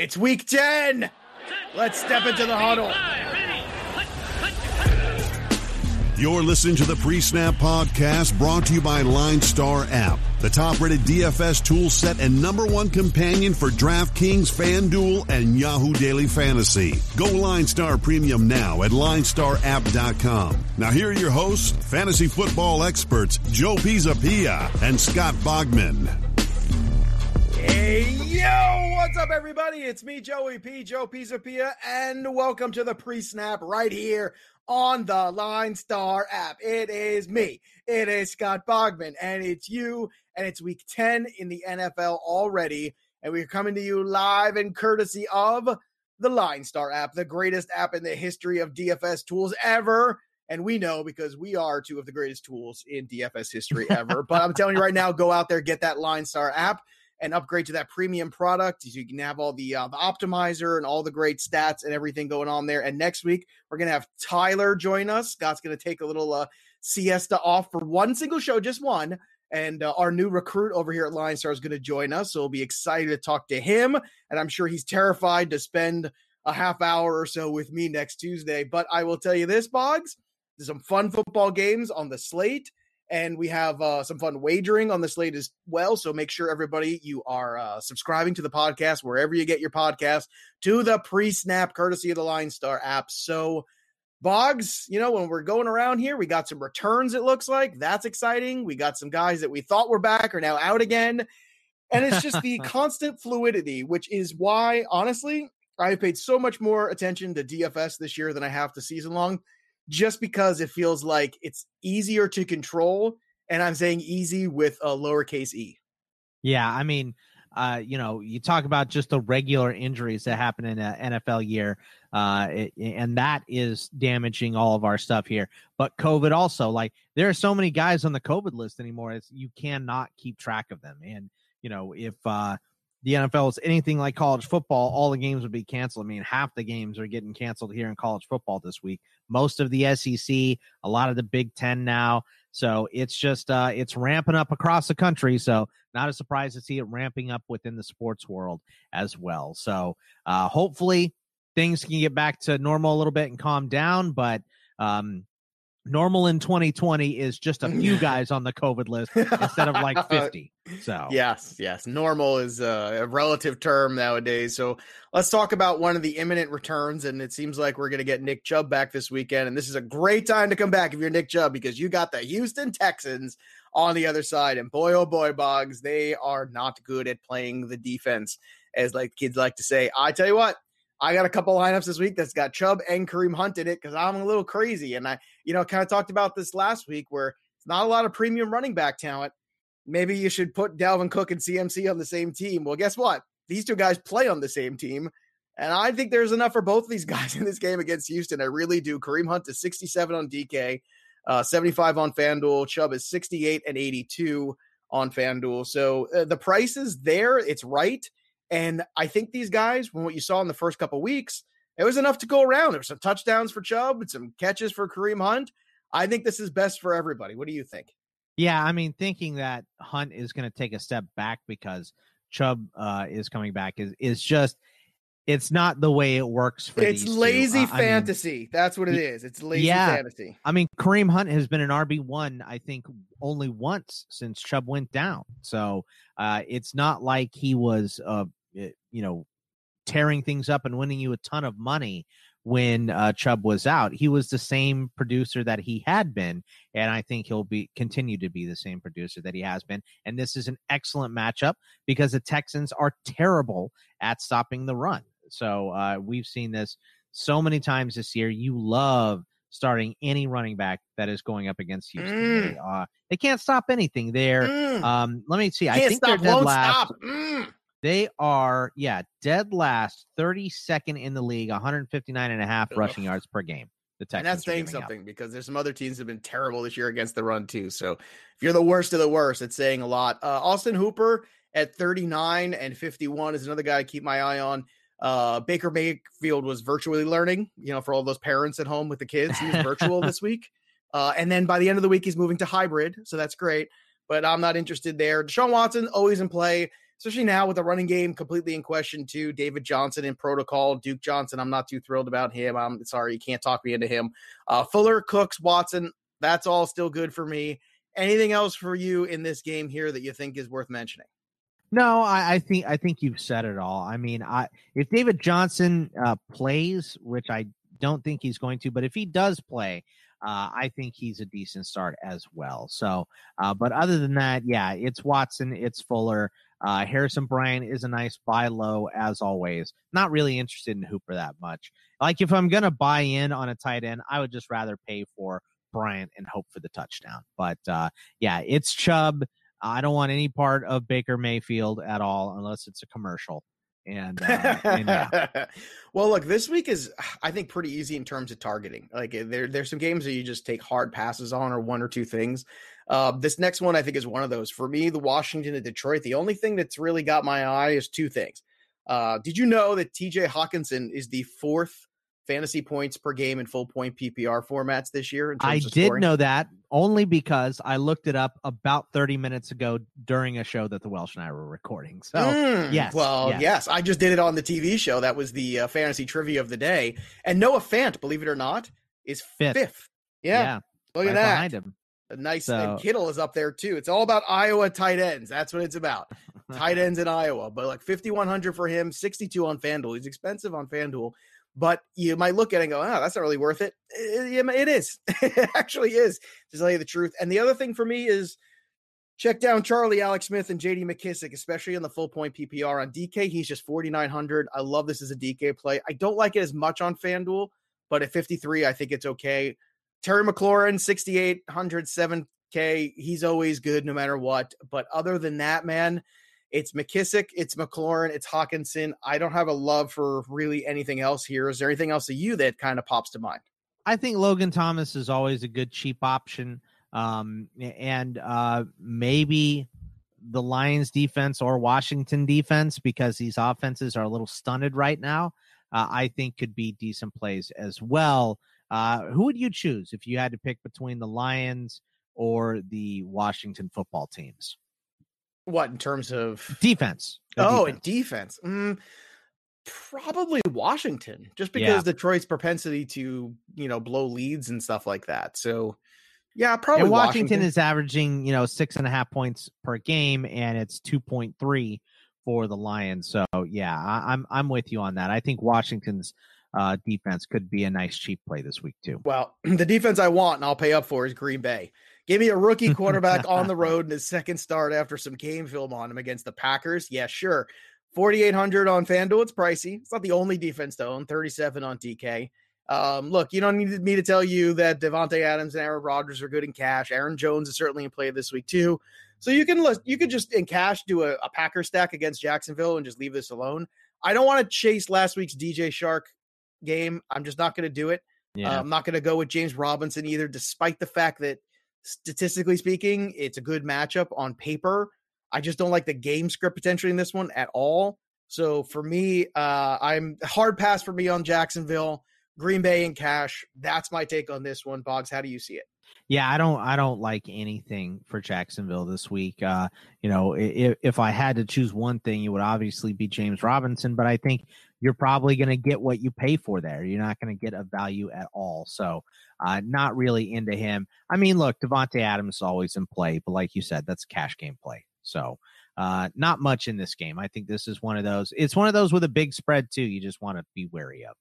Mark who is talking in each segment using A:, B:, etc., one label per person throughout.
A: It's week 10. Let's step into the huddle.
B: You're listening to the Pre Snap Podcast brought to you by Line Star App, the top rated DFS tool set and number one companion for DraftKings, FanDuel, and Yahoo Daily Fantasy. Go Line Star Premium now at linestarapp.com. Now, here are your hosts, fantasy football experts Joe Pisapia and Scott Bogman.
A: Hey, yo, what's up, everybody? It's me, Joey P, Joe Pisapia, and welcome to the pre snap right here on the Line Star app. It is me, it is Scott Bogman, and it's you, and it's week 10 in the NFL already. And we're coming to you live and courtesy of the Line Star app, the greatest app in the history of DFS tools ever. And we know because we are two of the greatest tools in DFS history ever. but I'm telling you right now, go out there, get that Line Star app and upgrade to that premium product. So you can have all the, uh, the optimizer and all the great stats and everything going on there. And next week, we're going to have Tyler join us. Scott's going to take a little uh, siesta off for one single show, just one. And uh, our new recruit over here at Line Star is going to join us. So we'll be excited to talk to him. And I'm sure he's terrified to spend a half hour or so with me next Tuesday. But I will tell you this, Boggs, there's some fun football games on the slate and we have uh, some fun wagering on the slate as well. So make sure everybody you are uh, subscribing to the podcast wherever you get your podcast to the pre-snap courtesy of the Line Star app. So Boggs, you know, when we're going around here, we got some returns. It looks like that's exciting. We got some guys that we thought were back are now out again, and it's just the constant fluidity, which is why, honestly, I have paid so much more attention to DFS this year than I have to season long just because it feels like it's easier to control. And I'm saying easy with a lowercase e.
C: Yeah. I mean, uh, you know, you talk about just the regular injuries that happen in an NFL year, uh, it, and that is damaging all of our stuff here. But COVID also, like, there are so many guys on the COVID list anymore. It's, you cannot keep track of them. And, you know, if, uh, the NFL is anything like college football, all the games would be canceled. I mean, half the games are getting canceled here in college football this week. Most of the SEC, a lot of the Big Ten now. So it's just uh, it's ramping up across the country. So not a surprise to see it ramping up within the sports world as well. So uh, hopefully things can get back to normal a little bit and calm down. But um, normal in 2020 is just a few guys on the COVID list instead of like 50. So,
A: yes, yes. Normal is uh, a, relative term nowadays. So, let's talk about one of the imminent returns. And it seems like we're going to get Nick Chubb back this weekend. And this is a great time to come back if you're Nick Chubb because you got the Houston Texans on the other side. And boy, oh boy, Boggs, they are not good at playing the defense, as like kids like to say. I tell you what, I got a couple lineups this week that's got Chubb and Kareem Hunt in it because I'm a little crazy. And I, you know, kind of talked about this last week where it's not a lot of premium running back talent. Maybe you should put Dalvin Cook and CMC on the same team. Well, guess what? These two guys play on the same team. And I think there's enough for both of these guys in this game against Houston. I really do. Kareem Hunt is 67 on DK, uh, 75 on FanDuel. Chubb is 68 and 82 on FanDuel. So uh, the price is there. It's right. And I think these guys, from what you saw in the first couple weeks, it was enough to go around. There were some touchdowns for Chubb and some catches for Kareem Hunt. I think this is best for everybody. What do you think?
C: Yeah, I mean, thinking that Hunt is going to take a step back because Chubb uh, is coming back is is just it's not the way it works for
A: it's lazy uh, fantasy. I mean, That's what it is. It's lazy yeah, fantasy.
C: I mean, Kareem Hunt has been an RB one, I think, only once since Chubb went down. So uh, it's not like he was uh, Eh, you know, tearing things up and winning you a ton of money when uh, Chubb was out. He was the same producer that he had been, and I think he'll be continue to be the same producer that he has been. And this is an excellent matchup because the Texans are terrible at stopping the run. So uh, we've seen this so many times this year. You love starting any running back that is going up against Houston. Mm. They, uh, they, can't stop anything there. Mm. Um, let me see.
A: Can't
C: I think
A: stop,
C: they're dead
A: last. Mm.
C: They are, yeah, dead last, 32nd in the league, 159 and a half rushing yards per game. The Texans
A: and that's saying something because there's some other teams that have been terrible this year against the run too. So if you're the worst of the worst, it's saying a lot. Uh, Austin Hooper at 39 and 51 is another guy to keep my eye on. Uh, Baker Mayfield was virtually learning, you know, for all those parents at home with the kids. He was virtual this week. Uh, and then by the end of the week, he's moving to hybrid. So that's great. But I'm not interested there. Deshaun Watson, always in play. Especially now with the running game completely in question too. David Johnson in protocol, Duke Johnson. I'm not too thrilled about him. I'm sorry, you can't talk me into him. Uh, Fuller, Cooks, Watson. That's all still good for me. Anything else for you in this game here that you think is worth mentioning?
C: No, I, I think I think you've said it all. I mean, I if David Johnson uh, plays, which I don't think he's going to, but if he does play, uh, I think he's a decent start as well. So, uh, but other than that, yeah, it's Watson, it's Fuller. Uh, Harrison Bryant is a nice buy low as always. Not really interested in Hooper that much. Like if I'm gonna buy in on a tight end, I would just rather pay for Bryant and hope for the touchdown. But uh, yeah, it's Chubb. I don't want any part of Baker Mayfield at all unless it's a commercial. And, uh, and yeah.
A: well, look, this week is I think pretty easy in terms of targeting. Like eh, there, there's some games that you just take hard passes on or one or two things. Uh, this next one I think is one of those. For me, the Washington and Detroit. The only thing that's really got my eye is two things. Uh, did you know that T.J. Hockenson is the fourth fantasy points per game in full point PPR formats this year.
C: I did know that only because I looked it up about 30 minutes ago during a show that the Welsh and I were recording. So, mm, yes.
A: Well,
C: yes.
A: yes. I just did it on the TV show. That was the uh, fantasy trivia of the day. And Noah Fant, believe it or not, is fifth. fifth. Yeah. yeah. Look right at that. Behind him. A nice so, and Kittle is up there too. It's all about Iowa tight ends. That's what it's about. tight ends in Iowa. But like 5100 for him, 62 on FanDuel. He's expensive on FanDuel but you might look at it and go, oh, that's not really worth it. Eh, it, it is. it actually is, to tell you the truth. And the other thing for me is check down Charlie, Alex Smith, and JD McKissic, especially in the full point PPR. On DK, he's just 4,900. I love this as a DK play. I don't like it as much on FanDuel, but at 53, I think it's okay. Terry McLaurin, 6,800, 7K. He's always good no matter what. But other than that, man, it's McKissic, it's McLaurin, it's Hockenson. I don't have a love for really anything else here. Is there anything else to you that kind of pops to mind?
C: I think Logan Thomas is always a good cheap option. Um, and uh, maybe the Lions defense or Washington defense, because these offenses are a little stunted right now, uh, I think could be decent plays as well. Uh, who would you choose if you had to pick between the Lions or the Washington football teams?
A: What in terms of
C: defense?
A: Oh, defense. defense. Mm, probably Washington, just because yeah. Detroit's propensity to you know blow leads and stuff like that. So yeah, probably
C: and Washington, Washington is averaging you know six and a half points per game, and it's two point three for the Lions. So yeah, I, I'm I'm with you on that. I think Washington's uh, defense could be a nice cheap play this week too.
A: Well, the defense I want and I'll pay up for is Green Bay. Give me a rookie quarterback on the road in his second start after some game film on him against the Packers. Yeah, sure. 4,800 on FanDuel. It's pricey. It's not the only defense to own. 37 on DK. Um, look, you don't need me to tell you that Davante Adams and Aaron Rodgers are good in cash. Aaron Jones is certainly in play this week too. So you can you could just in cash do a, a Packer stack against Jacksonville and just leave this alone. I don't want to chase last week's DJ Chark game. I'm just not going to do it. Yeah. Uh, I'm not going to go with James Robinson either, despite the fact that statistically speaking, it's a good matchup on paper. I just don't like the game script potentially in this one at all. So for me, uh, I'm hard pass for me on Jacksonville, Green Bay, and cash. That's my take on this one. Boggs, how do you see it?
C: Yeah, I don't I don't like anything for Jacksonville this week. Uh, you know, if, if I had to choose one thing, it would obviously be James Robinson, but I think you're probably going to get what you pay for there. You're not going to get a value at all. So, uh, not really into him. I mean, look, Davante Adams is always in play, but like you said, that's cash game play. So, uh, not much in this game. I think this is one of those. It's one of those with a big spread too. You just want to be wary of.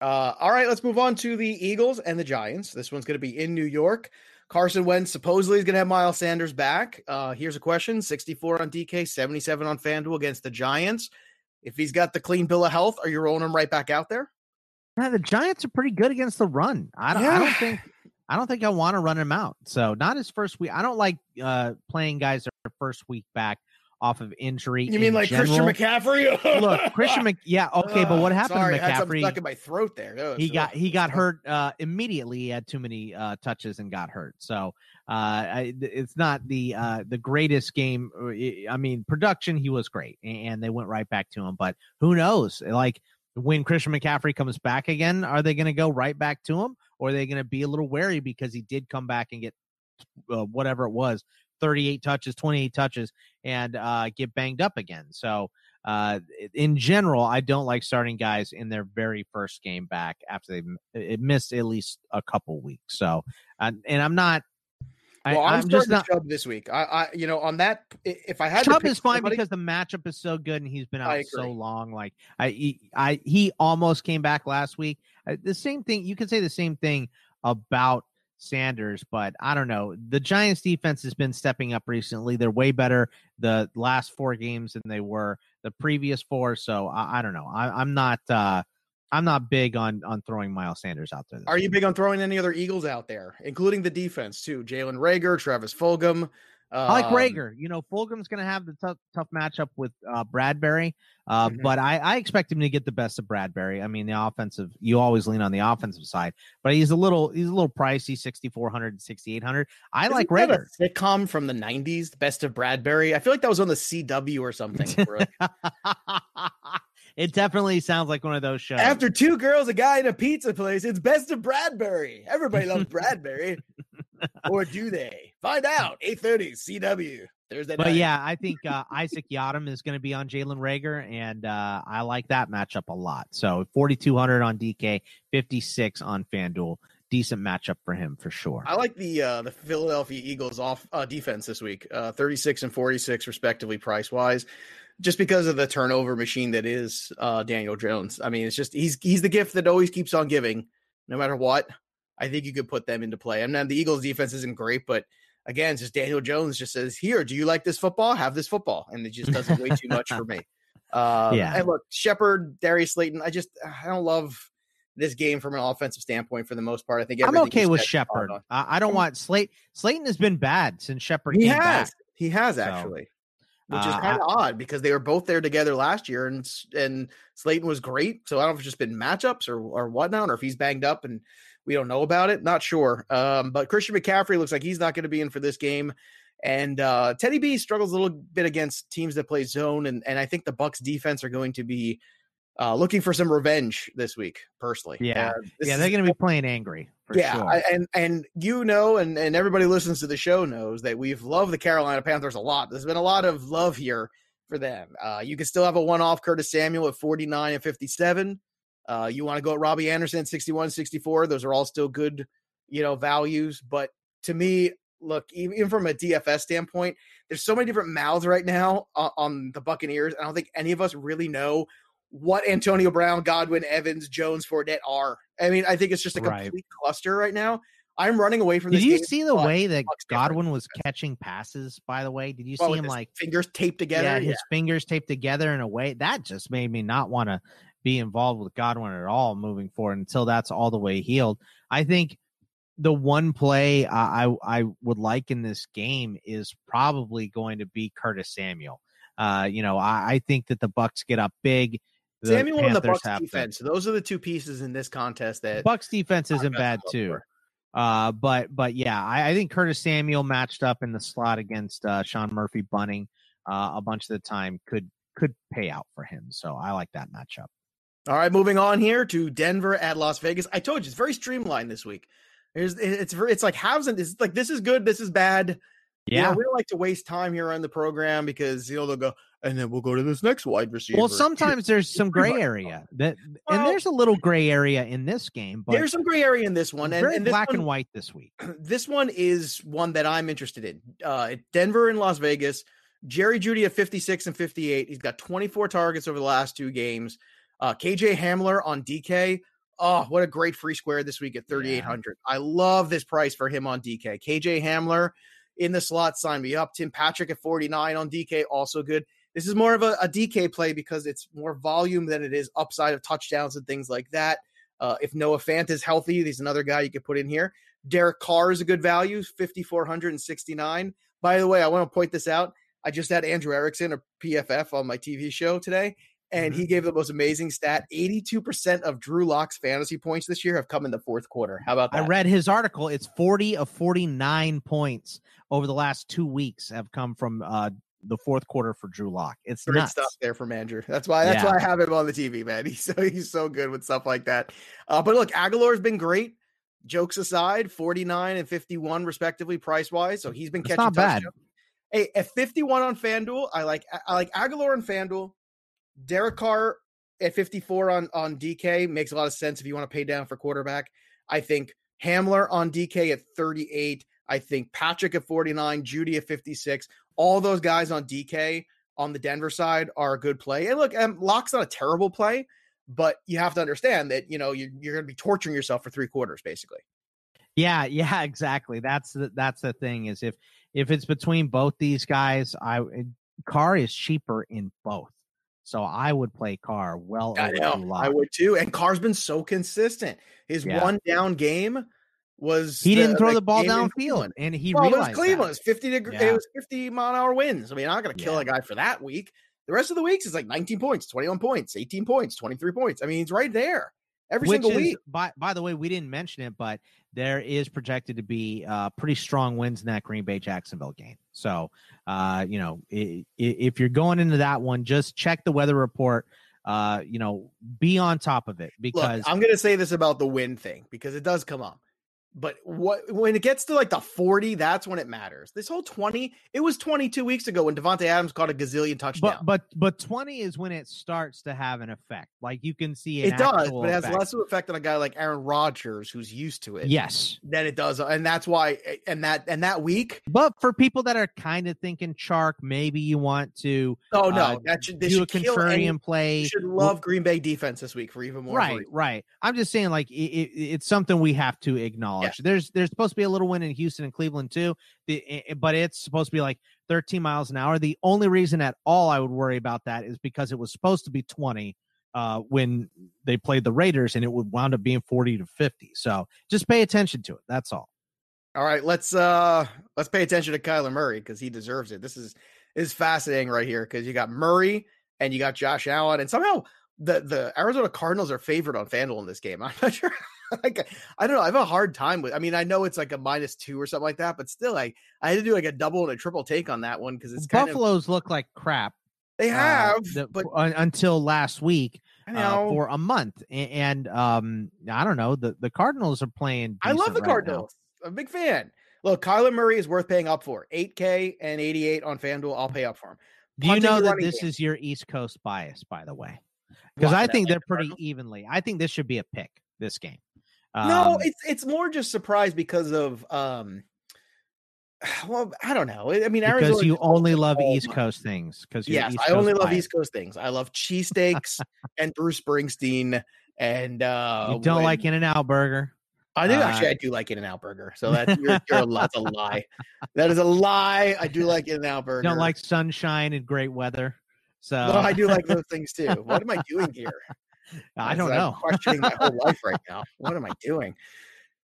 A: Uh, all right, let's move on to the Eagles and the Giants. This one's going to be in New York. Carson Wentz supposedly is going to have Miles Sanders back. Uh, here's a question 64 on DK, 77 on FanDuel against the Giants. If he's got the clean bill of health, are you rolling him right back out there?
C: Yeah, the Giants are pretty good against the run. I don't, yeah. I don't think I don't think I want to run him out. So not his first week. I don't like uh, playing guys their first week back off of injury.
A: You mean like
C: general.
A: Christian McCaffrey?
C: Look, Christian Mc, yeah, okay, but what happened
A: Sorry,
C: to McCaffrey?
A: Stuck in my throat there.
C: Oh, he got he got hurt uh, immediately. He had too many uh, touches and got hurt. So uh, I, it's not the uh, the greatest game. Uh, I mean, production he was great, and they went right back to him. But who knows? Like when Christian McCaffrey comes back again, are they going to go right back to him, or are they going to be a little wary because he did come back and get uh, whatever it was 38 touches, 28 touches, and uh, get banged up again. So, uh, in general, I don't like starting guys in their very first game back after they missed at least a couple weeks. So, and I'm not
A: well, I, am starting just not, Chubb this week. I, I, you know, on that, if I had
C: Chubb is fine somebody, because the matchup is so good and he's been out so long. Like I, he, I, he almost came back last week. The same thing. You could say the same thing about Sanders, but I don't know. The Giants defense has been stepping up recently. They're way better the last four games than they were the previous four. So I, I don't know. I, am not. uh I'm not big on on throwing Miles Sanders out there.
A: Are you big on throwing any other Eagles out there, including the defense too? Jalen Reagor, Travis Fulgham.
C: Um, I like Reagor. You know, Fulgham's going to have the tough tough matchup with uh, Bradberry, uh, mm-hmm. but I, I expect him to get the best of Bradberry. I mean, the offensive you always lean on the offensive side, but he's a little he's a little pricey, 6400 6800 I Isn't like Reagor.
A: sitcom from the 90s, the best of Bradbury. I feel like that was on the CW or something.
C: It definitely sounds like one of those shows.
A: After two girls, a guy in a pizza place, it's best of Bradbury. Everybody loves Bradberry. Or do they? Find out. 8:30 CW. Thursday
C: But yeah, I think uh, Isaac Yiadom is going to be on Jalen Reagor, and uh, I like that matchup a lot. So 4,200 on DK, 56 on FanDuel. Decent matchup for him for sure.
A: I like the uh, the Philadelphia Eagles off uh, defense this week, uh, 36 and 46 respectively price wise just because of the turnover machine that is uh, Daniel Jones. I mean, it's just he's he's the gift that always keeps on giving, no matter what. I think you could put them into play. I mean, the Eagles' defense isn't great, but again, just Daniel Jones just says, "Here, do you like this football? Have this football," and it just doesn't way too much for me. Um, yeah. And look, Shepard, Darius Slayton. I just I don't love this game from an offensive standpoint for the most part. I think
C: I'm okay with Shepard. I, I, don't want Slate. Slayton has been bad since Shepard. He
A: has.
C: Back.
A: He has actually which is uh, kind of odd because they were both there together last year, and and Slayton was great. So I don't know if it's just been matchups or or whatnot, or if he's banged up and we don't know about it. Not sure. Um, but Christian McCaffrey looks like he's not going to be in for this game. And uh, Teddy B struggles a little bit against teams that play zone, and and I think the Bucks defense are going to be uh, looking for some revenge this week. Personally,
C: yeah, uh, yeah, they're going to be playing angry. yeah, sure. I,
A: and and you know, and and everybody listens to the show knows that we've loved the Carolina Panthers a lot. There's been a lot of love here for them. Uh, you can still have a one-off Curtis Samuel at 49 and 57. Uh, you want to go at Robbie Anderson 61, 64. Those are all still good, you know, values. But to me, look, even from a DFS standpoint, there's so many different mouths right now on, on the Buccaneers. I don't think any of us really know what Antonio Brown, Godwin, Evans, Jones, Fournette are. I mean, I think it's just a complete right. cluster right now. I'm running away from. This.
C: Did you see the way that Godwin was catching passes? By the way, did you see him like
A: fingers taped together?
C: Yeah, his yeah. fingers taped together in a way that just made me not want to be involved with Godwin at all moving forward until that's all the way healed. I think the one play I I, I would like in this game is probably going to be Curtis Samuel. Uh, you know, I, I think that the Bucks get up big
A: Samuel and the Bucs defense. So those are the two pieces in this contest that
C: Bucks defense isn't bad too. Uh, but but yeah, I, I, think Curtis Samuel matched up in the slot against uh, Sean Murphy Bunting uh, a bunch of the time could could pay out for him. So I like that matchup.
A: All right, moving on here to Denver at Las Vegas. I told you it's very streamlined this week. It's it's it's like how's it? It's like this is good, this is bad. Yeah, you know, we don't like to waste time here on the program because you know they'll go, and then we'll go to this next wide receiver.
C: Well, sometimes there's some gray area that, well, and there's a little gray area in this game. But
A: there's some gray area in this one, and,
C: very
A: and
C: black
A: one,
C: and white this week.
A: This one is one that I'm interested in. Uh, Denver and Las Vegas. Jerry Jeudy at 56 and 58. He's got 24 targets over the last two games. Uh, KJ Hamler on DK. Oh, what a great free square this week at 3,800. Yeah. I love this price for him on DK. KJ Hamler in the slot, sign me up. Tim Patrick at 49 on DK, also good. This is more of a, a DK play because it's more volume than it is upside of touchdowns and things like that. Uh, if Noah Fant is healthy, he's another guy you could put in here. Derek Carr is a good value, 5,469. By the way, I want to point this out. I just had Andrew Erickson, a PFF, on my TV show today, and mm-hmm. he gave the most amazing stat 82% of Drew Lock's fantasy points this year have come in the fourth quarter. How about that?
C: I read his article. It's 40 of 49 points over the last two weeks have come from uh, the fourth quarter for Drew Lock. It's great nuts.
A: stuff there for Andrew. That's why that's yeah. why I have him on the TV, man. He's so he's so good with stuff like that. Uh, but look, Agholor's been great. Jokes aside, 49 and 51 respectively price wise. So he's been catching not bad. Hey, at 51 on FanDuel, I like I like Agholor on FanDuel. Derek Carr at 54 on on DK makes a lot of sense if you want to pay down for quarterback. I think Hamler on DK at 38. I think Patrick at 49, Jeudy at 56. All those guys on DK on the Denver side are a good play. And look, um, Lock's not a terrible play, but you have to understand that you know you're, you're going to be torturing yourself for three quarters, basically.
C: Yeah, yeah, exactly. That's the that's the thing is if if it's between both these guys, I Carr is cheaper in both. So I would play Carr well.
A: I know. I would too. And Carr's been so consistent. His yeah. one down game was
C: he the, didn't throw the, ball downfield, and he
A: well,
C: realized
A: it was Cleveland. It was fifty degree. Yeah. It was fifty mile an hour winds. I mean, I'm not going to kill yeah. a guy for that week. The rest of the weeks is like 19 points, 21 points, 18 points, 23 points. I mean, he's right there every
C: Which
A: single
C: is,
A: week.
C: By by the way, we didn't mention it, but there is projected to be uh, pretty strong wins in that Green Bay Jacksonville game. So, uh, you know, if you're going into that one, just check the weather report. Uh, you know, be on top of it because
A: Look, I'm going to say this about the win thing because it does come up. But what when it gets to like the 40, that's when it matters. This whole 20, it was 22 weeks ago when Davante Adams caught a gazillion touchdowns.
C: But but but 20 is when it starts to have an effect. Like you can see
A: it does, but it has effect. less of an effect on a guy like Aaron Rodgers who's used to it.
C: Yes.
A: Than it does. And that's why and that and that week.
C: But for people that are kind of thinking Chark, maybe you want to
A: Oh no, uh, that should
C: do a contrarian play.
A: You should love Green Bay defense this week for even more.
C: Right, right. I'm just saying like it, it, it's something we have to acknowledge. Yeah. There's there's supposed to be a little wind in Houston and Cleveland too, but it's supposed to be like 13 miles an hour. The only reason at all I would worry about that is because it was supposed to be 20 uh, when they played the Raiders, and it would wound up being 40 to 50. So just pay attention to it. That's all.
A: All right, let's uh let's pay attention to Kyler Murray because he deserves it. This is is fascinating right here because you got Murray and you got Josh Allen, and somehow the the Arizona Cardinals are favored on FanDuel in this game. I'm not sure like I don't know. I have a hard time with. I mean, I know it's like a minus two or something like that, but still, like I had to do like a double and a triple take on that one because it's
C: Buffaloes of, look like crap.
A: They uh, have, uh,
C: the,
A: but
C: until last week uh, for a month, and, and, um, I don't know. The the Cardinals are playing.
A: I love the
C: right
A: Cardinals.
C: Now.
A: I'm a big fan. Look, Kyler Murray is worth paying up for. 8K and 88 on FanDuel. I'll pay up for him.
C: Do you know that this game. is your East Coast bias, by the way? Because I think they're pretty evenly. I think this should be a pick. This game.
A: Um, no, it's it's more just surprise because of um well, I don't know. I mean,
C: because Arizona you only love East Coast things. Because
A: yes, I only love East Coast things. I love cheesesteaks and Bruce Springsteen, and uh
C: you don't when, like In and Out Burger.
A: I do uh, actually. I do like In and Out Burger. So that you're, you're that's a lie. That is a lie. I do like In and Out Burger.
C: Don't like sunshine and great weather. So
A: no, I do like those things too. What am I doing here?
C: I don't know.
A: I'm questioning my whole life right now. What am I doing?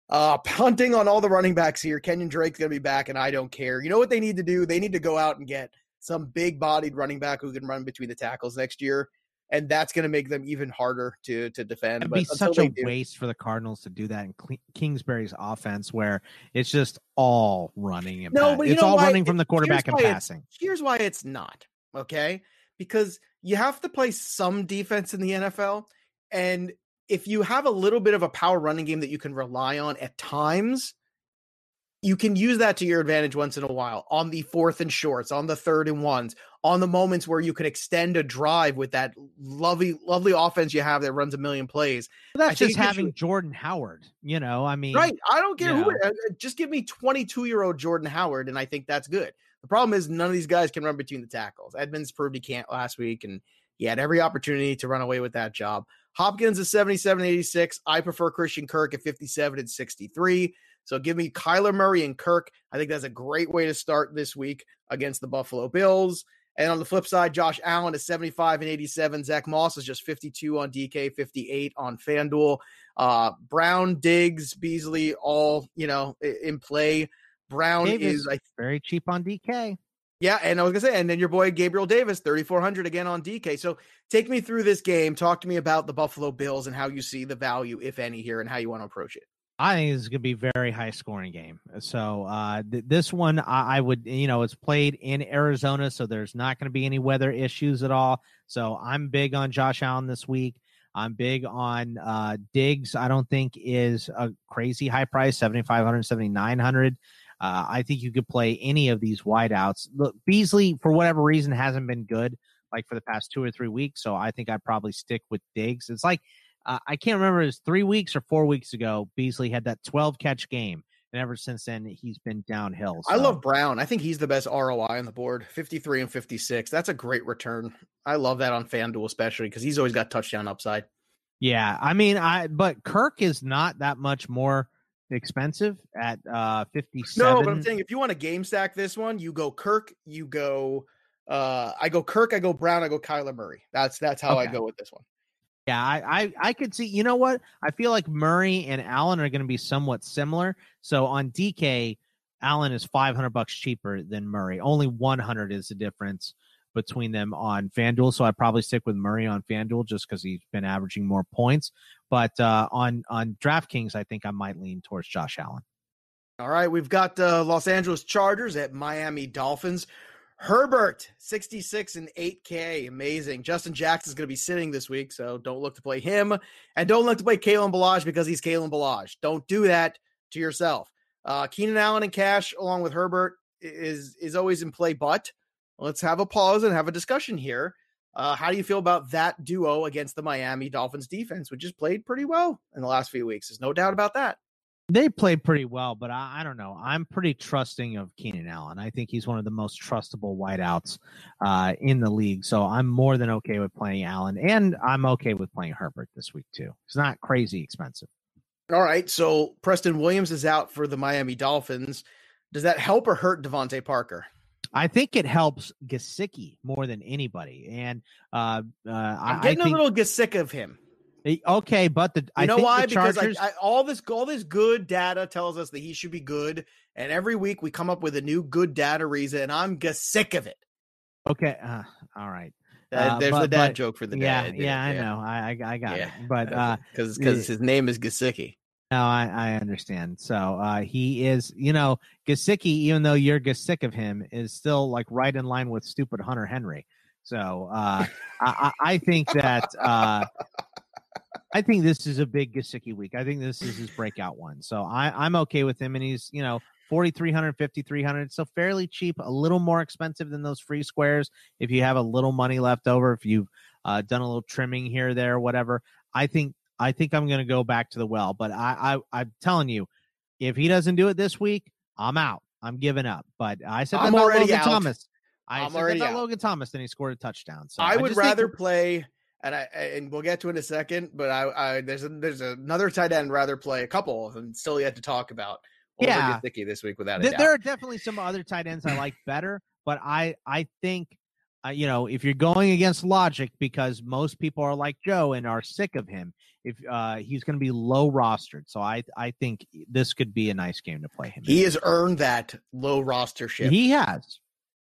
A: Uh, punting on all the running backs here. Kenyan Drake's going to be back, and I don't care. You know what they need to do? They need to go out and get some big bodied running back who can run between the tackles next year. And that's going to make them even harder to to defend.
C: It'd be such a do, waste for the Cardinals to do that in Kingsbury's offense, where it's just all running and no, but it's all why? running from the quarterback and passing.
A: Here's why it's not okay because you have to play some defense in the NFL. And if you have a little bit of a power running game that you can rely on at times, you can use that to your advantage once in a while on the fourth and shorts, on the third and ones, on the moments where you can extend a drive with that lovely, lovely offense you have that runs a million plays.
C: Well, that's just having Jordan Howard. You know, I mean,
A: right? I don't care who. Uh, just give me twenty-two-year-old Jordan Howard, and I think that's good. The problem is none of these guys can run between the tackles. Edmonds proved he can't last week, and he had every opportunity to run away with that job. Hopkins is 77 86. I prefer Christian Kirk at 57 and 63. So give me Kyler Murray and Kirk. I think that's a great way to start this week against the Buffalo Bills. And on the flip side, Josh Allen is 75 and 87. Zach Moss is just 52 on DK, 58 on FanDuel. Uh, Brown, Diggs, Beasley, all, you know, in play. Brown Davis, is
C: I, very cheap on DK.
A: Yeah, and I was gonna say, and then your boy Gabriel Davis, thirty four hundred again on DK. So take me through this game. Talk to me about the Buffalo Bills and how you see the value, if any, here, and how you want to approach it.
C: I think this is going to be a very high scoring game. So uh, th- this one, I-, I would, you know, it's played in Arizona, so there's not going to be any weather issues at all. So I'm big on Josh Allen this week. I'm big on uh, Diggs. I don't think is a crazy high price, 7,500, 7,900. Uh, I think you could play any of these wideouts. Look, Beasley, for whatever reason, hasn't been good like for the past two or three weeks. So I think I'd probably stick with Diggs. It's like uh, I can't remember it was three weeks or four weeks ago. Beasley had that 12 catch game. And ever since then, he's been downhill.
A: So. I love Brown. I think he's the best ROI on the board 53 and 56. That's a great return. I love that on FanDuel, especially because he's always got touchdown upside.
C: Yeah. I mean, I, but Kirk is not that much more expensive at uh 57.
A: No, but I'm saying if you want to game stack this one, you go Kirk, you go uh I go Kirk, I go Brown, I go Kyler Murray. That's that's how okay. I go with this one.
C: Yeah, I, I, I could see. You know what? I feel like Murray and Allen are going to be somewhat similar. So on DK, Allen is five hundred bucks cheaper than Murray. Only one hundred is the difference between them on FanDuel. So I'd probably stick with Murray on FanDuel just because he's been averaging more points. But uh, on on DraftKings, I think I might lean towards Josh Allen.
A: All right, we've got uh, Los Angeles Chargers at Miami Dolphins. Herbert, 66 and 8K. Amazing. Justin Jackson's going to be sitting this week, so don't look to play him. And don't look to play Kalen Ballage because he's Kalen Ballage. Don't do that to yourself. Uh, Keenan Allen and Cash, along with Herbert, is is always in play. But let's have a pause and have a discussion here. Uh, how do you feel about that duo against the Miami Dolphins defense, which has played pretty well in the last few weeks? There's no doubt about that.
C: They played pretty well, but I, I, don't know. I'm pretty trusting of Keenan Allen. I think he's one of the most trustable wideouts uh, in the league. So I'm more than okay with playing Allen, and I'm okay with playing Herbert this week too. It's not crazy expensive.
A: All right. So Preston Williams is out for the Miami Dolphins. Does that help or hurt DeVante Parker?
C: I think it helps Gesicki more than anybody, and uh, uh, I'm
A: getting
C: I think,
A: a little sick of him.
C: Okay, but the
A: you
C: I
A: know why?
C: Chargers...
A: Because I, I, all this all this good data tells us that he should be good, and every week we come up with a new good data reason, and I'm sick of it.
C: Okay, uh, all right.
A: Uh, there's but, the dad but, joke for the
C: dad. Yeah, yeah, I know. I I, got yeah. it. But
A: because uh, because his name is Gesicki.
C: No, I, I understand. So uh, he is, you know, Gesicki, even though you're sick of him, is still like right in line with stupid Hunter Henry. So uh, I, I think that uh, I think this is a big Gesicki week. I think this is his breakout one. So I, I'm okay with him. And he's, you know, 4,300, 5,300. So fairly cheap, a little more expensive than those free squares. If you have a little money left over, if you've uh, done a little trimming here, there, whatever. I think, I think I'm going to go back to the well, but I, I, I'm telling you, if he doesn't do it this week, I'm out. I'm giving up. But I said I'm already Logan out. Thomas. I I'm said already that Logan Thomas, and he scored a touchdown. So
A: I, I would rather think... play and I and we'll get to it in a second. But I, I there's a, there's another tight end rather play a couple and still yet to talk about.
C: yeah,
A: Thicky this week without
C: Th- There are definitely some other tight ends I like better, but I I think uh, you know if you're going against logic because most people are like Joe and are sick of him. If uh, he's going to be low rostered, so I I think this could be a nice game to play him.
A: He in. has earned that low roster ship.
C: He has.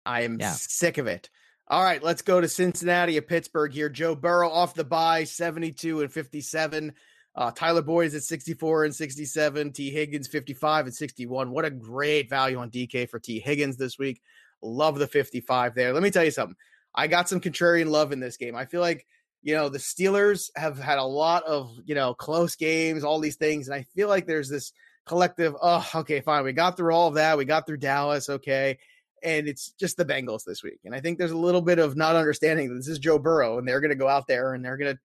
A: I am yeah. sick of it. All right, let's go to Cincinnati at Pittsburgh here. Joe Burrow off the bye, 72 and 57. Uh, Tyler Boyd is at 64 and 67. T. Higgins 55 and 61. What a great value on DK for T. Higgins this week. Love the 55 there. Let me tell you something. I got some contrarian love in this game. I feel like, you know, the Steelers have had a lot of, you know, close games, all these things. And I feel like there's this collective, oh, okay, fine. We got through all of that. We got through Dallas. Okay and it's just the Bengals this week. And I think there's a little bit of not understanding that this is Joe Burrow, and they're going to go out there and they're going to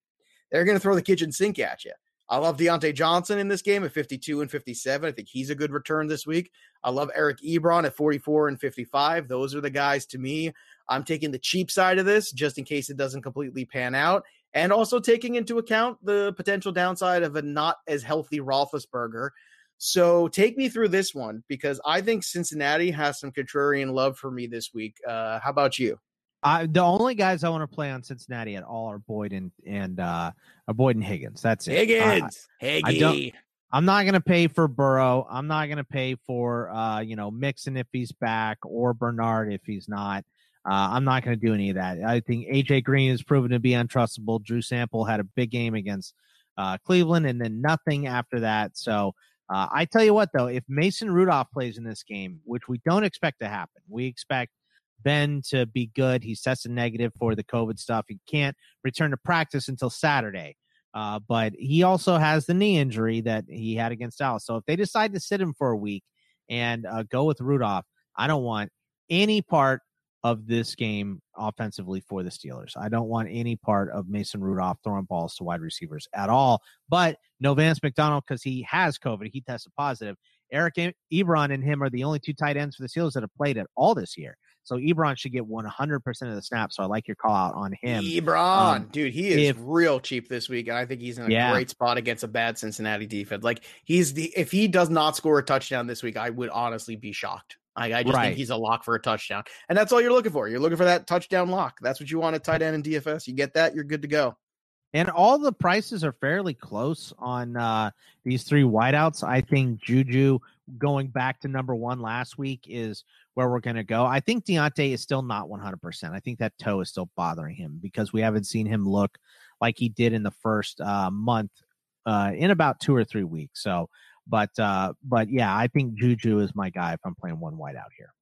A: they're going to throw the kitchen sink at you. I love Diontae Johnson in this game at 52 and 57. I think he's a good return this week. I love Eric Ebron at 44 and 55. Those are the guys to me. I'm taking the cheap side of this just in case it doesn't completely pan out, and also taking into account the potential downside of a not as healthy Roethlisberger. So take me through this one because I think Cincinnati has some contrarian love for me this week. Uh, how about you?
C: I, the only guys I want to play on Cincinnati at all are Boyd and and uh, Boyd and Higgins. That's it.
A: Higgins, uh, Higgy. I
C: I'm not going to pay for Burrow. I'm not going to pay for uh, you know Mixon if he's back or Bernard if he's not. Uh, I'm not going to do any of that. I think AJ Green has proven to be untrustable. Drew Sample had a big game against uh, Cleveland and then nothing after that. So uh, I tell you what, though, if Mason Rudolph plays in this game, which we don't expect to happen, we expect Ben to be good. He's tested negative for the COVID stuff. He can't return to practice until Saturday. Uh, but he also has the knee injury that he had against Dallas. So if they decide to sit him for a week, and uh, go with Rudolph. I don't want any part of this game offensively for the Steelers. I don't want any part of Mason Rudolph throwing balls to wide receivers at all. But no Vance McDonald because he has COVID. He tested positive. Eric Ebron and him are the only two tight ends for the Steelers that have played at all this year. So Ebron should get 100% of the snaps. So I like your call out on him.
A: Ebron, um, dude, he is if, real cheap this week. And I think he's in a yeah. great spot against a bad Cincinnati defense. Like he's the, if he does not score a touchdown this week, I would honestly be shocked. I, I just right. think he's a lock for a touchdown. And that's all you're looking for. You're looking for that touchdown lock. That's what you want a tight end in DFS. You get that, you're good to go.
C: And all the prices are fairly close on uh, these three wideouts. I think Juju going back to number one last week is where we're going to go. I think Diontae is still not 100%. I think that toe is still bothering him because we haven't seen him look like he did in the first uh, month uh, in about two or three weeks. So but uh, but yeah, I think Juju is my guy if I'm playing one white out here.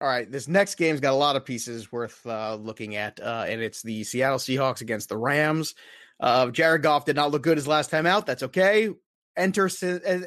A: All right, this next game's got a lot of pieces worth uh, looking at, uh, and it's the Seattle Seahawks against the Rams. Uh, Jared Goff did not look good his last time out. That's okay. Enter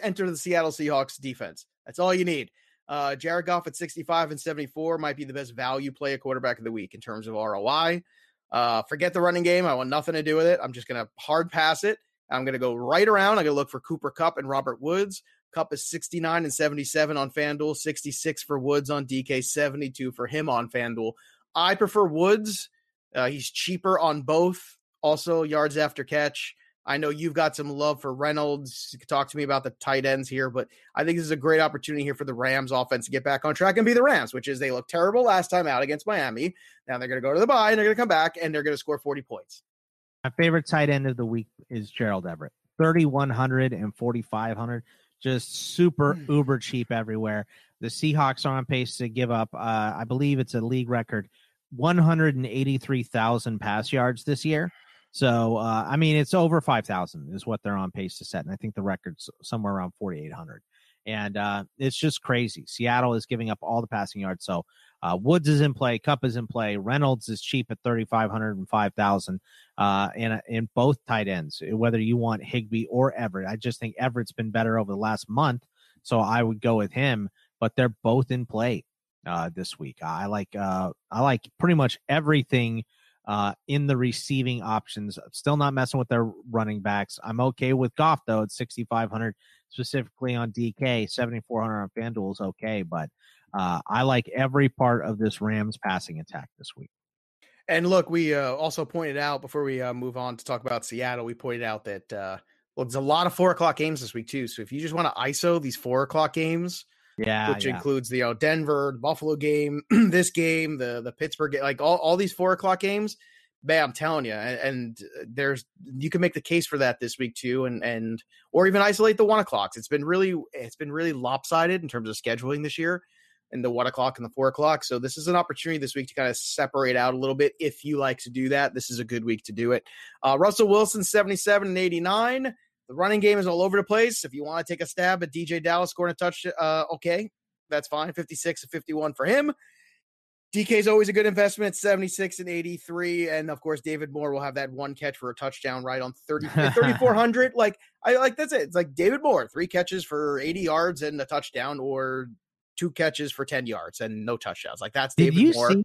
A: enter the Seattle Seahawks defense. That's all you need. Uh, Jared Goff at 65 and 74 might be the best value play a quarterback of the week in terms of ROI. Uh, forget the running game. I want nothing to do with it. I'm just going to hard pass it. I'm going to go right around. I'm going to look for Cooper Kupp and Robert Woods. Kupp is 69 and 77 on FanDuel, 66 for Woods on DK, 72 for him on FanDuel. I prefer Woods. Uh, he's cheaper on both. Also, yards after catch. I know you've got some love for Reynolds. You talk to me about the tight ends here, but I think this is a great opportunity here for the Rams offense to get back on track and be the Rams, which is they looked terrible last time out against Miami. Now they're going to go to the bye and they're going to come back and they're going to score 40 points.
C: My favorite tight end of the week is Gerald Everett. 3,100 and 4,500. Just super mm. uber cheap everywhere. The Seahawks are on pace to give up, uh, I believe it's a league record, 183,000 pass yards this year. So, uh, I mean, it's over 5,000 is what they're on pace to set. And I think the record's somewhere around 4,800. And uh, it's just crazy. Seattle is giving up all the passing yards. So, uh, Woods is in play, Kupp is in play, Reynolds is cheap at 3,500 and 5,000 uh, in, in both tight ends, whether you want Higbee or Everett. I just think Everett's been better over the last month, so I would go with him. But they're both in play uh, this week. I like uh, I like pretty much everything uh, in the receiving options. Still not messing with their running backs. I'm okay with Goff though at 6,500 specifically on DK. 7,400 on FanDuel is okay, but uh, I like every part of this Rams passing attack this week.
A: And look, we uh, also pointed out before we uh, move on to talk about Seattle, we pointed out that uh, well, there's a lot of four o'clock games this week too. So if you just want to ISO these four o'clock games,
C: yeah,
A: which
C: yeah.
A: includes the you know, Denver, the Buffalo game, this game, the the Pittsburgh game, like all, all these four o'clock games, man, I'm telling you, and, and, there's you can make the case for that this week too, and and or even isolate the one o'clocks. It's been really it's been really lopsided in terms of scheduling this year and the one o'clock and the four o'clock. So this is an opportunity this week to kind of separate out a little bit. If you like to do that, this is a good week to do it. Uh, Russell Wilson, 77 and 89. The running game is all over the place. If you want to take a stab at DeeJay Dallas scoring a touch, uh, okay, that's fine. 56 and 51 for him. DK is always a good investment, 76 and 83. And of course, David Moore will have that one catch for a touchdown right on 30, 3,400. like, I like that's it. It's like David Moore, three catches for 80 yards and a touchdown, or two catches for 10 yards and no touchdowns. Like that's Did David you Moore. See,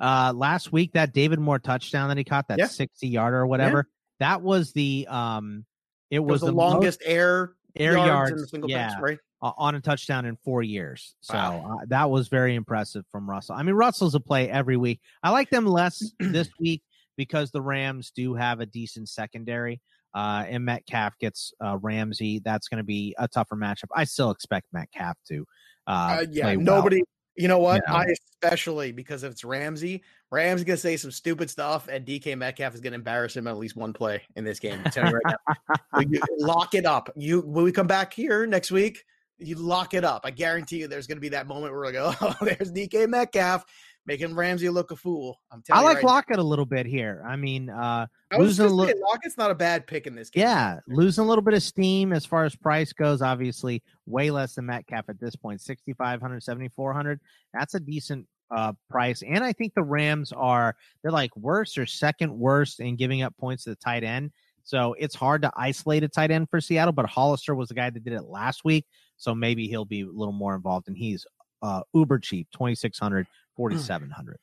C: uh, last week that David Moore touchdown that he caught, that yeah. 60 yarder or whatever, yeah. that was the um it, it was, was,
A: the, longest air
C: air yards, yards in yeah, pass, right? On a touchdown in four years. So wow. uh, that was very impressive from Russell. I mean, Russell's a play every week. I like them less this week because the Rams do have a decent secondary. Uh, and Metcalf gets uh, Ramsey. That's going to be a tougher matchup. I still expect Metcalf to uh, uh,
A: yeah, nobody. Well. You know what? Know? I especially because if it's Ramsey, Ramsey's gonna say some stupid stuff, and DK Metcalf is gonna embarrass him at least one play in this game. I'm telling you right now. you, lock it up. You when we come back here next week, you lock it up. I guarantee you, there's gonna be that moment where we go, "Oh, there's DK Metcalf." making Ramsey look a fool. I'm telling
C: I like
A: right
C: Lockett now. a little bit here. I mean, uh,
A: I losing a little. Lockett's not a bad pick in this game.
C: Yeah, losing a little bit of steam as far as price goes. Obviously, way less than Metcalf at this point. 6,500, 7,400. That's a decent uh, price. And I think the Rams are they're like worst or second worst in giving up points to the tight end. So it's hard to isolate a tight end for Seattle, but Hollister was the guy that did it last week. So maybe he'll be a little more involved, and he's uh, uber cheap 2600 4700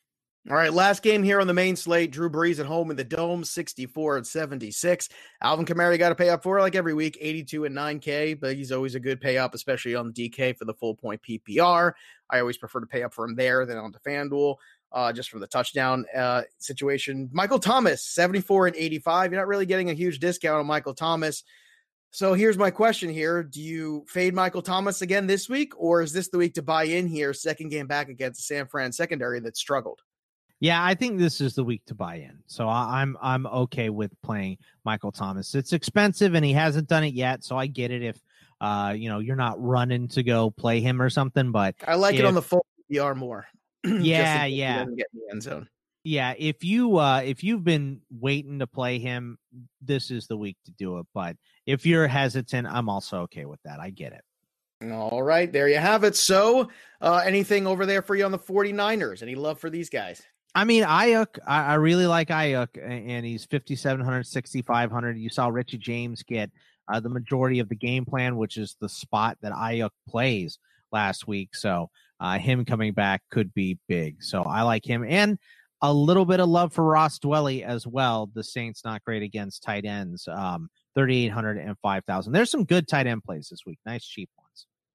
A: all right, last game here on the main slate. Drew Brees at home in the dome, 64 and 76. Alvin Kamara got to pay up for like every week, 82 and 9K, but he's always a good pay up, especially on DK for the full point PPR. I always prefer to pay up for him there than on the FanDuel, uh, just from the touchdown uh, situation. Michael Thomas, 74 and 85. You're not really getting a huge discount on Michael Thomas. So here's my question here. Do you fade Michael Thomas again this week, or is this the week to buy in here, second game back against the San Fran secondary that struggled?
C: Yeah, I think this is the week to buy in. So I'm I'm okay with playing Michael Thomas. It's expensive and he hasn't done it yet, so I get it if uh you know you're not running to go play him or something. But
A: I like
C: if,
A: it on the full PR more.
C: yeah, yeah.
A: Get in the end zone.
C: Yeah, if you uh if you've been waiting to play him, this is the week to do it. But if you're hesitant, I'm also okay with that. I get it.
A: All right, there you have it. So, uh, anything over there for you on the 49ers? Any love for these guys?
C: I mean, Aiyuk, I, I really like Aiyuk, and he's 5,700, 6,500. You saw Richie James get uh, the majority of the game plan, which is the spot that Aiyuk plays last week. So uh, him coming back could be big. So I like him. And a little bit of love for Ross Dwelley as well. The Saints not great against tight ends, um, 3,800 and 5,000. There's some good tight end plays this week. Nice cheap ones.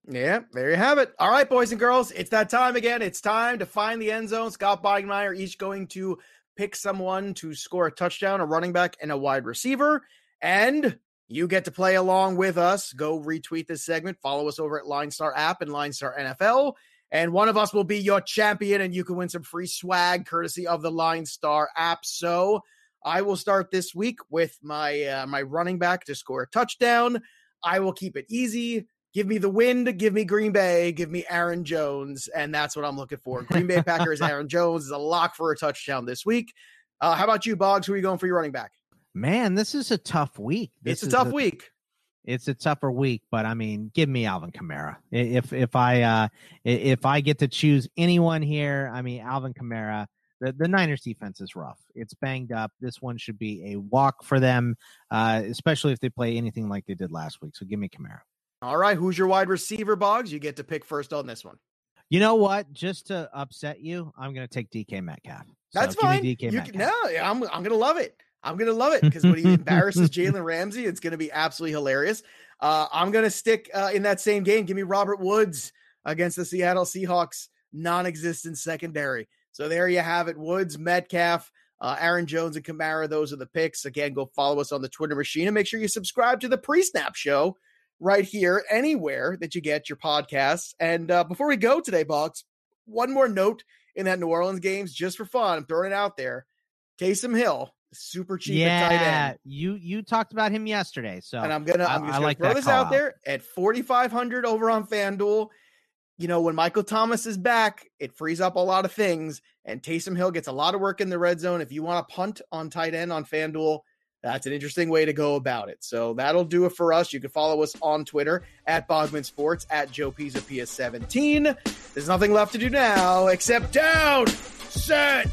A: Yeah, there you have it. All right, boys and girls, it's that time again. It's time to find the end zone. Scott Bogman each going to pick someone to score a touchdown, a running back, and a wide receiver. And you get to play along with us. Go retweet this segment. Follow us over at Line Star app and Line Star NFL. And one of us will be your champion, and you can win some free swag courtesy of the Line Star app. So I will start this week with my uh, my running back to score a touchdown. I will keep it easy. Give me the wind, give me Green Bay, give me Aaron Jones, and that's what I'm looking for. Green Bay Packers, Aaron Jones is a lock for a touchdown this week. Uh, how about you, Boggs? Who are you going for your running back?
C: Man, this is a tough week. This
A: it's a tough a, week.
C: It's a tougher week, but I mean, give me Alvin Kamara. If if I uh if I get to choose anyone here, I mean Alvin Kamara. The, the Niners defense is rough. It's banged up. This one should be a walk for them, uh, especially if they play anything like they did last week. So give me Kamara.
A: All right, who's your wide receiver, Boggs? You get to pick first on this one.
C: You know what? Just to upset you, I'm going to take DK Metcalf.
A: So That's fine. DK you Metcalf. No, I'm I'm going to love it. I'm going to love it because when he embarrasses Jalen Ramsey, it's going to be absolutely hilarious. Uh, I'm going to stick uh, in that same game. Give me Robert Woods against the Seattle Seahawks non-existent secondary. So there you have it. Woods, Metcalf, uh, Aaron Jones, and Kamara. Those are the picks. Again, go follow us on the Twitter machine and make sure you subscribe to the pre-snap show right here, anywhere that you get your podcasts. And uh, before we go today, Boggs, one more note in that New Orleans games, just for fun. I'm throwing it out there. Taysom Hill, super cheap
C: yeah, You you talked about him yesterday, so
A: and I'm gonna I'm just I, gonna like throw this out, out there at 4,500 over on FanDuel. You know, when Michael Thomas is back, it frees up a lot of things, and Taysom Hill gets a lot of work in the red zone. If you want to punt on tight end on FanDuel, that's an interesting way to go about it. So that'll do it for us. You can follow us on Twitter at Bogman Sports at Joe Pisa PS17. There's nothing left to do now except down, set,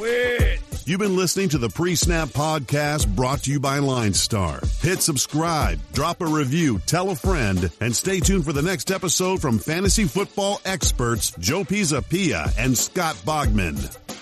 A: win.
B: You've been listening to the Pre Snap Podcast brought to you by Line Star. Hit subscribe, drop a review, tell a friend, and stay tuned for the next episode from fantasy football experts Joe Pisapia and Scott Bogman.